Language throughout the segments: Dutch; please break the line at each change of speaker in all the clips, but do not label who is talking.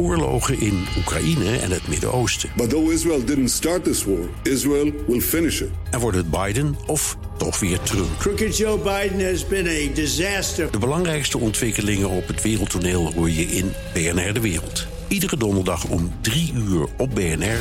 oorlogen in Oekraïne en het Midden-Oosten.
But though Israel didn't start this war, Israel will finish it.
En wordt het Biden of toch weer Trump?
Crooked Joe Biden has been a disaster.
De belangrijkste ontwikkelingen op het wereldtoneel hoor je in BNR De Wereld. Iedere donderdag om 3 uur op BNR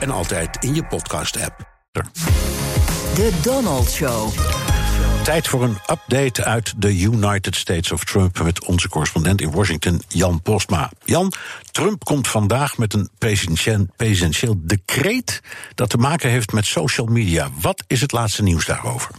en altijd in je podcast-app.
De Donald Show.
Tijd voor een update uit de United States of Trump met onze correspondent in Washington, Jan Postma. Jan, Trump komt vandaag met een presidentieel, presidentieel decreet dat te maken heeft met social media. Wat is het laatste nieuws daarover?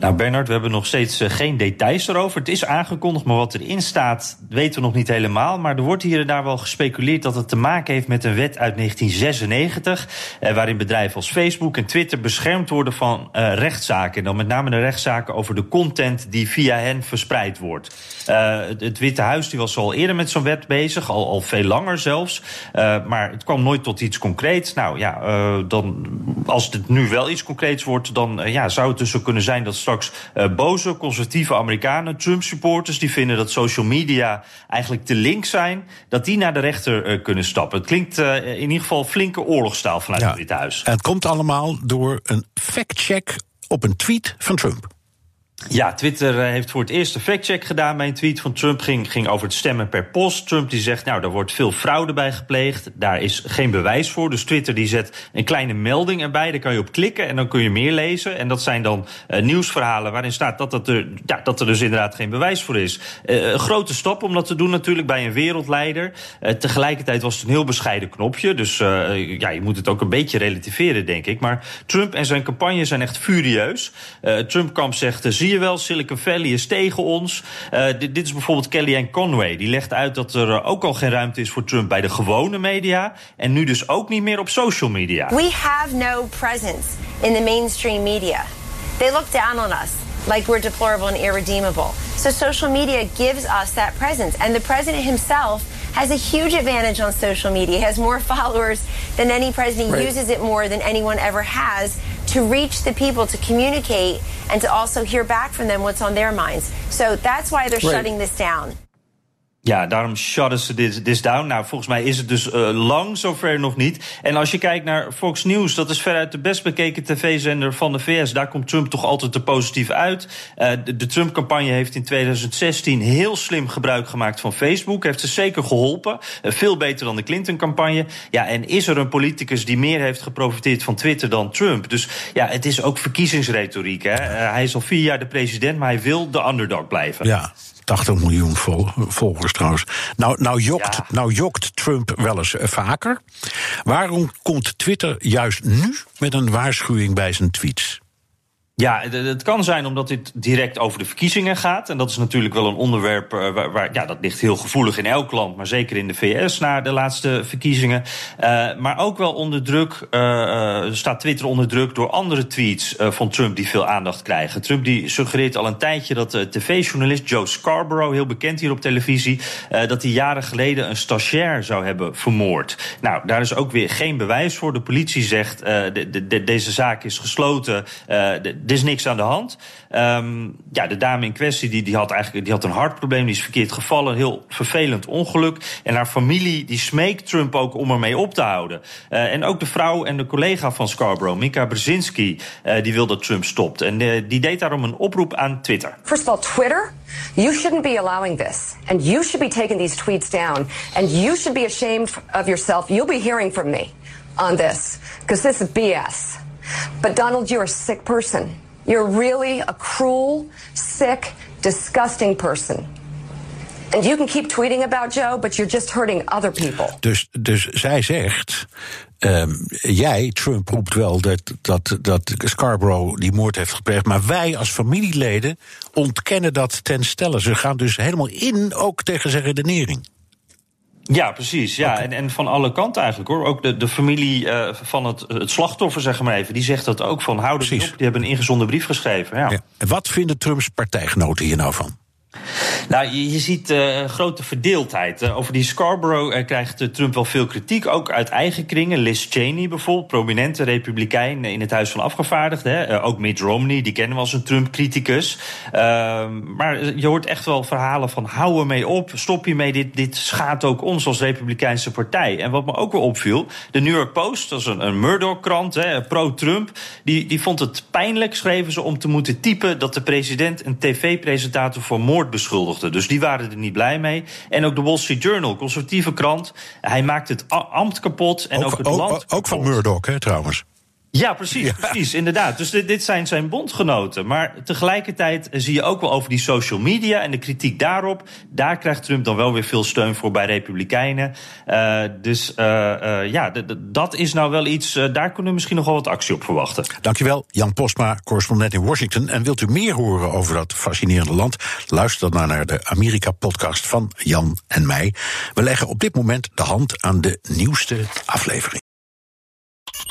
Nou, Bernard, we hebben nog steeds uh, geen details erover. Het is aangekondigd, maar wat erin staat, weten we nog niet helemaal. Maar er wordt hier en daar wel gespeculeerd dat het te maken heeft met een wet uit 1996. Uh, waarin bedrijven als Facebook en Twitter beschermd worden van uh, rechtszaken. En dan met name de rechtszaken over de content die via hen verspreid wordt. Het, het, Witte Huis die was al eerder met zo'n wet bezig, al, al veel langer zelfs. maar het kwam nooit tot iets concreets. Nou ja, dan, als het nu wel iets concreets wordt, dan ja, zou het dus zo kunnen zijn zijn dat straks uh, boze conservatieve Amerikanen, Trump-supporters, die vinden dat social media eigenlijk te link zijn, dat die naar de rechter uh, kunnen stappen. Het klinkt uh, in ieder geval flinke oorlogstaal vanuit ja, dit huis.
Het komt allemaal door een fact-check op een tweet van Trump.
Ja, Twitter eh, heeft voor het eerst een factcheck gedaan bij een tweet van Trump. Ging, ging over het stemmen per post. Trump die zegt, nou, daar wordt veel fraude bij gepleegd. Daar is geen bewijs voor. Dus Twitter die zet een kleine melding erbij. Daar kan je op klikken en dan kun je meer lezen. En dat zijn dan uh, nieuwsverhalen waarin staat dat, dat, er, ja, dat er dus inderdaad geen bewijs voor is. Uh, een grote stap om dat te doen natuurlijk bij een wereldleider. Tegelijkertijd was het een heel bescheiden knopje. Dus ja, je moet het ook een beetje relativeren, denk ik. Maar Trump en zijn campagne zijn echt furieus. Trump-kamp zegt, zie je wel, Silicon Valley is tegen ons. Uh, dit, dit, is bijvoorbeeld Kellyanne Conway. Die legt uit dat er ook al geen ruimte is voor Trump bij de gewone media. En nu dus ook niet meer op social media.
We have no presence in the mainstream media. They look down on us like we're deplorable and irredeemable. So social media gives us that presence. And the president himself has a huge advantage on social media. He has more followers than any president. Right. uses it more than anyone ever has to reach the people, to communicate, and to also hear back from them what's on their minds. So that's why they're right. shutting this down.
Ja, daarom shutten ze dit, this down. Nou, volgens mij is het dus uh, lang zover nog niet. En als je kijkt naar Fox News, dat is veruit de best bekeken tv-zender van de VS. Daar komt Trump toch altijd te positief uit. Uh, de, Trump-campagne heeft in 2016 heel slim gebruik gemaakt van Facebook. Heeft ze zeker geholpen. Uh, veel beter dan de Clinton-campagne. Ja, en is er een politicus die meer heeft geprofiteerd van Twitter dan Trump? Dus ja, het is ook verkiezingsretoriek. Hè? hij is al vier jaar de president, maar hij wil de underdog blijven.
Ja. 80 miljoen volgers trouwens. Nou, nou, jokt, ja. nou jokt Trump wel eens vaker. Waarom komt Twitter juist nu met een waarschuwing bij zijn tweets?
Ja, het kan zijn omdat dit direct over de verkiezingen gaat. En dat is natuurlijk wel een onderwerp uh, waar, ja, dat ligt heel gevoelig in elk land, maar zeker in de VS na de laatste verkiezingen. Uh, maar ook wel onder druk, uh, staat Twitter onder druk door andere tweets van Trump die veel aandacht krijgen. Trump die suggereert al een tijdje dat tv-journalist Joe Scarborough, heel bekend hier op televisie, dat hij jaren geleden een stagiair zou hebben vermoord. Nou, daar is ook weer geen bewijs voor. De politie zegt de, deze zaak is gesloten. De, er is niks aan de hand. Um, ja, de dame in kwestie die, die had eigenlijk die had een hartprobleem, die is verkeerd gevallen, heel vervelend ongeluk. En haar familie die smeekt Trump ook om ermee op te houden. Uh, en ook de vrouw en de collega van Scarborough, Mika Brzezinski, uh, die wil dat Trump stopt. En uh, die deed daarom een oproep aan Twitter.
First of all, Twitter, you shouldn't be allowing this. And you should be taking these tweets down. And you should be ashamed of yourself. You'll be hearing from me on this. Because this is BS. But Donald, you're a sick person. You're really a cruel, sick, disgusting person. And you can keep tweeting about Joe, but you're just hurting other people.
Dus, dus zij zegt. Um, jij, Trump, roept wel dat, dat, dat Scarborough die moord heeft gepleegd. Maar wij als familieleden ontkennen dat ten stelle. Ze gaan dus helemaal in ook tegen zijn redenering.
Ja, precies. Ja. Okay. En, en van alle kanten eigenlijk hoor. Ook de, de familie uh, van het, het slachtoffer, zeg maar even, die zegt dat ook van hou op. Die hebben een ingezonden brief geschreven. Ja. ja.
En wat vinden Trumps partijgenoten hier nou van?
Nou, je, ziet uh, grote verdeeldheid. Uh, over die Scarborough uh, krijgt Trump wel veel kritiek, ook uit eigen kringen. Liz Cheney bijvoorbeeld, prominente republikein in het Huis van Afgevaardigden. Hè. ook Mitt Romney, die kennen we als een Trump-criticus. Ehm, maar je hoort echt wel verhalen van hou ermee op, stop je mee, dit, dit schaadt ook ons als Republikeinse partij. En wat me ook wel opviel, de New York Post, dat is een, een Murdoch-krant, pro-Trump, die, die vond het pijnlijk, schreven ze, om te moeten typen dat de president een tv-presentator voor moord beschuldigt. Dus die waren er niet blij mee. En ook de Wall Street Journal, conservatieve krant. Hij maakt het ambt kapot en ook, ook het land. Ook,
ook van Murdoch, hè, trouwens.
Ja, precies, precies, inderdaad. Dus dit, dit, zijn zijn bondgenoten. Maar tegelijkertijd zie je ook wel over die social media en de kritiek daarop. Daar krijgt Trump dan wel weer veel steun voor bij Republikeinen. Uh, dus uh, uh, ja, dat is nou wel iets. daar kunnen we misschien nog wel wat actie op verwachten.
Dankjewel, Jan Postma, correspondent in Washington. En wilt u meer horen over dat fascinerende land? Luister dan naar de Amerika-podcast van Jan en mij. We leggen op dit moment de hand aan de nieuwste aflevering.